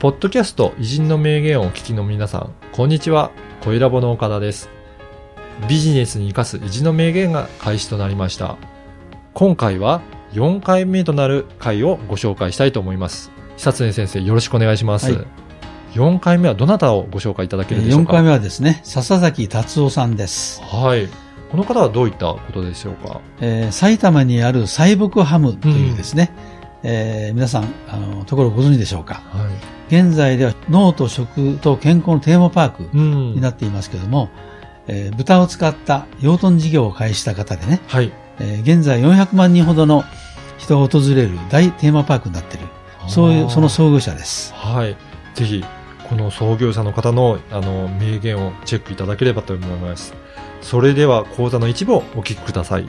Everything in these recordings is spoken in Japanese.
ポッドキャスト偉人の名言をお聞きの皆さん、こんにちは。小ラボの岡田です。ビジネスに生かす偉人の名言が開始となりました。今回は4回目となる回をご紹介したいと思います。久常先生、よろしくお願いします。はい4回目はどなたをご紹介いただけるでしょう4か回目はですね、笹崎達夫さんです。はい。この方はどういったことでしょうか？えー埼玉にある西北ハムというですね、えー皆さん、あの、ところご存知でしょうか？はい。現在では脳と食と健康のテーマパークうんになっていますけども、えー豚を使った養豚事業を開始した方でね、はい。えー現在400万人ほどの人が訪れる大テーマパークになっている。そういう、その創業者です。はい。ぜひ、この創業者の方の、あの、名言をチェックいただければと思います。それでは、講座の一部をお聞きください。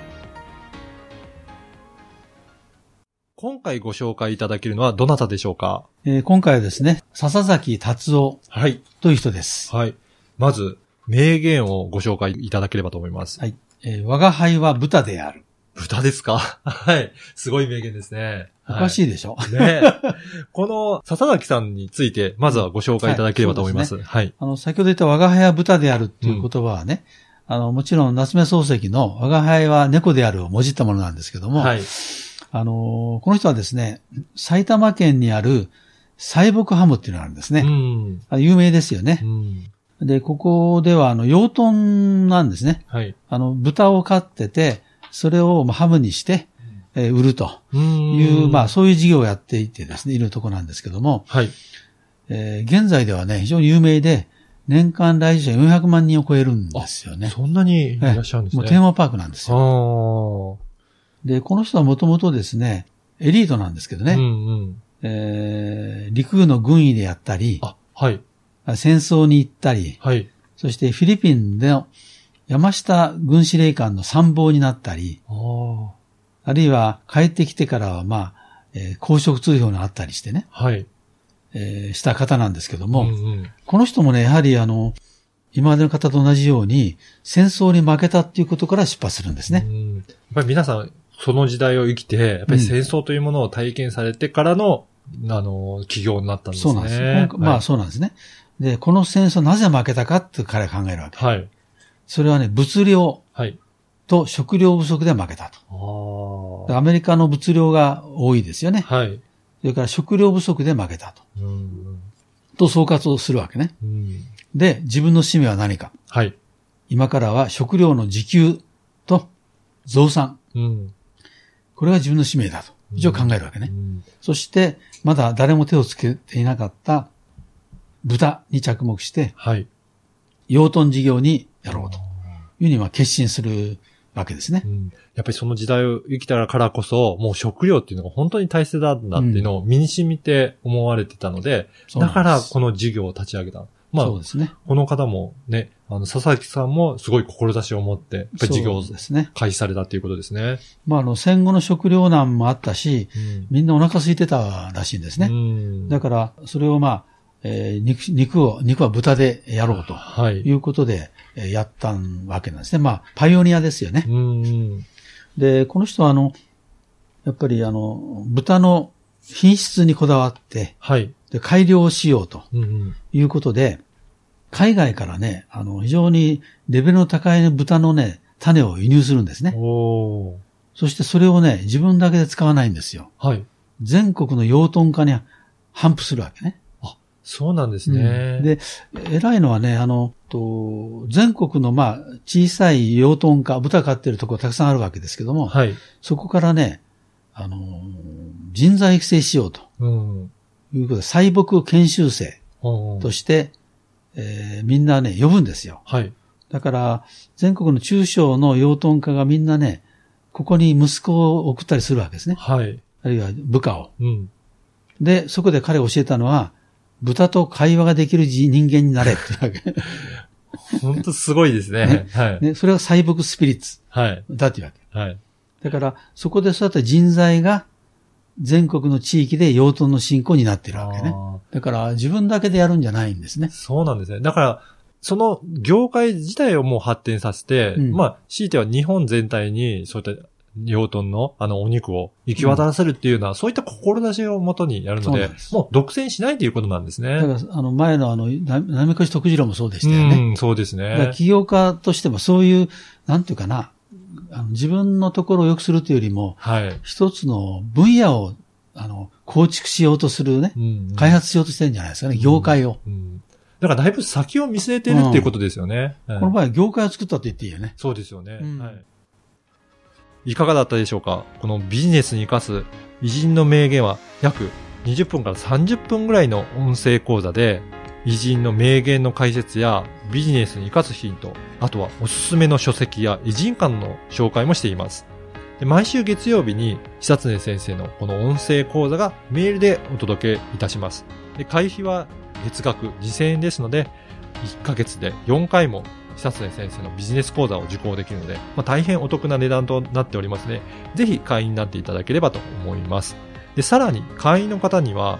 今回ご紹介いただけるのはどなたでしょうか？えー今回はですね、笹崎達夫はい。という人です。はい。まず、名言をご紹介いただければと思います。はい。えー我が輩は豚である。豚ですか？はい。すごい名言ですね。おかい。しいでしょ、ねこの、笹崎さんについて、まずはご紹介いただければと思います。はい。あの、先ほど言った我が輩は豚であるっていう言葉はね、あの、もちろん夏目漱石の我が輩は猫であるをもじったものなんですけども、はい。あの、この人はですね、埼玉県にある西北ハムっていうのがあるんですね。うん。あ有名ですよねう。ん。で、ここではあの、養豚なんですね。はい。あの、豚を飼ってて、それをまあハムにして、えー売るとうんいう、まあ、そういう事業をやっていてですね、いるところなんですけども、はい。えー現在ではね、非常に有名で、年間来場者400万人を超えるんですよね。そんなにいらっしゃるんですね。もうテーマパークなんですあよ。ーで、この人はもともとですね、エリートなんですけどね、うんうん。えー陸軍の軍医でやったり、あ、はい。戦争に行ったり、はい。そしてフィリピンでの山下軍司令官の参謀になったり、ああ。あるいは帰ってきてからは、まあ、えー公職通評があったりしてね、はい。えーした方なんですけども、うんうん。この人もね、やはりあの、今までの方と同じように、戦争に負けたっていうことから出発するんですね。うんやっぱり皆さん、その時代を生きて、やっぱり戦争というものを体験されてからの、あの、起業になったんですね。そうなんですよ。今回まあそうなんですね。で、この戦争なぜ負けたかって彼は考えるわけ。はい。それはね、物量はい。と食料不足で負けたと。アメリカの物量が多いですよね。はい。それから食料不足で負けたと。うん。と総括をするわけね。うん。で、自分の使命は何か。はい。今からは食料の自給と増産。うん。これが自分の使命だと。一応考えるわけね。うんそして、まだ誰も手をつけていなかった豚に着目して、はい。養豚事業にやろうというにまあ決心するわけですねう。んやっぱりその時代を生きたからこそ、もう食料っていうのが本当に大切なんだっていうのを身に染みて思われてたので、そうなんだからこの事業を立ち上げた。まあ、そうですね。この方もね、あの、佐々木さんもすごい志を持って、やっぱり事業をそうですね。開始されたっていうことですね。まあ、あの、戦後の食糧難もあったし、うんみんなお腹空いてたらしいんですね。うんだから、それをまあ、えー肉、肉を、肉は豚でやろうとはい。いうことで、えーやったわけなんですね。まあ、パイオニアですよね。うん。で、この人はあの、やっぱりあの、豚の品質にこだわって、はい。で、改良をしようとうんうん。いうことで、海外からね、あの、非常にレベルの高い豚のね、種を輸入するんですね。おー。そしてそれをね、自分だけで使わないんですよ。はい。全国の養豚家に頒布するわけね。そうなんですね。うんで、偉いのはね、あの、と全国のまあ、小さい養豚家、豚飼ってるところたくさんあるわけですけども、はい。そこからね、あの、人材育成しようとうん。いうことで、細木研修生として、えーみんなね、呼ぶんですよ。はい。だから、全国の中小の養豚家がみんなね、ここに息子を送ったりするわけですね。はい。あるいは部下を。うん。で、そこで彼が教えたのは、豚と会話ができる人人間になれってわけ。本当すごいですね。はい。ね、それが細木スピリッツはい。だっていうわけ。はい。だから、そこでそうやった人材が全国の地域で養豚の振興になっているわけね。あだから、自分だけでやるんじゃないんですねー。そうなんですね。だから、その業界自体をもう発展させて、うんまあ、強いては日本全体にそういった養豚のあのお肉を行き渡らせるっていうのは、そういった志をもとにやるのでで、すもう独占しないということなんですね。だから、あの、前のあの、な波越徳次郎もそうでしたよね。うん、そうですね。起業家としてもそういう、なんていうかな、あの自分のところを良くするというよりも、はい。一つの分野を、あの、構築しようとするね、うん開発しようとしてるんじゃないですかね、業界を。うんだからだいぶ先を見据えてるっていうことですよね。うんこの場合は業界を作ったと言っていいよね。そうですよね。うんはい。いかがだったでしょうか？このビジネスに活かす偉人の名言は約20分から30分ぐらいの音声講座で偉人の名言の解説やビジネスに活かすヒント、あとはおすすめの書籍や偉人館の紹介もしています。毎週月曜日に久常先生のこの音声講座がメールでお届けいたします。で会費は月額2000円ですので、1ヶ月で4回も久常先生のビジネス講座を受講できるので、まあ、大変お得な値段となっておりますので、ぜひ会員になっていただければと思います。で、さらに会員の方には、